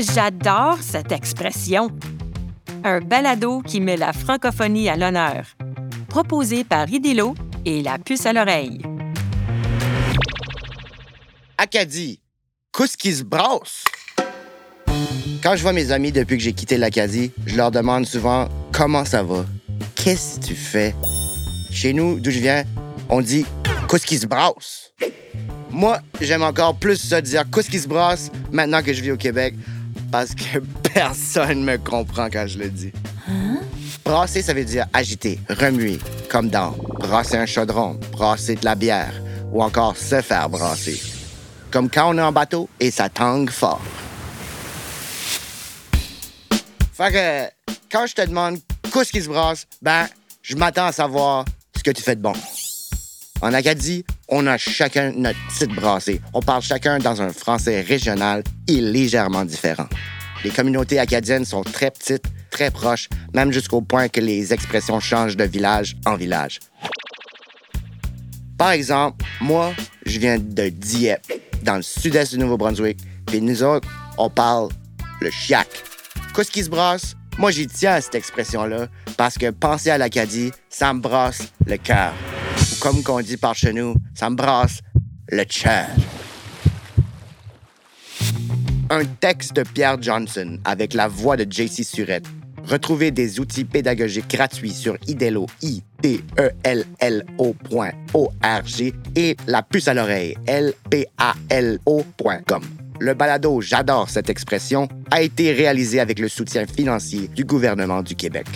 J'adore cette expression. Un balado qui met la francophonie à l'honneur. Proposé par Idélo et la puce à l'oreille. Acadie, qu'est-ce qui se brasse? Quand je vois mes amis depuis que j'ai quitté l'Acadie, je leur demande souvent comment ça va? Qu'est-ce que tu fais? Chez nous, d'où je viens, on dit qu'est-ce qui se brasse? Moi, j'aime encore plus ça dire qu'est-ce qui se brasse maintenant que je vis au Québec parce que personne me comprend quand je le dis. Brasser, ça veut dire agiter, remuer, comme dans brasser un chaudron, brasser de la bière ou encore se faire brasser. Comme quand on est en bateau et ça tangue fort. Fait que quand je te demande qu'est-ce qui se brasse, ben, je m'attends à savoir ce que tu fais de bon. En Acadie, on a chacun notre petite brassée. On parle chacun dans un français régional et légèrement différent. Les communautés acadiennes sont très petites, très proches, même jusqu'au point que les expressions changent de village en village. Par exemple, moi, je viens de Dieppe, dans le sud-est du Nouveau-Brunswick, puis nous autres, on parle le chiac. Qu'est-ce qui se brasse? Moi, j'y tiens à cette expression-là parce que penser à l'Acadie, ça me brasse le cœur. Comme qu'on dit par chez nous, ça me brasse le cœur. Un texte de Pierre Johnson avec la voix de JC Surette. Retrouvez des outils pédagogiques gratuits sur idelo, i d e l l o.org et la puce à l'oreille, l p a. Le balado J'adore cette expression a été réalisé avec le soutien financier du gouvernement du Québec.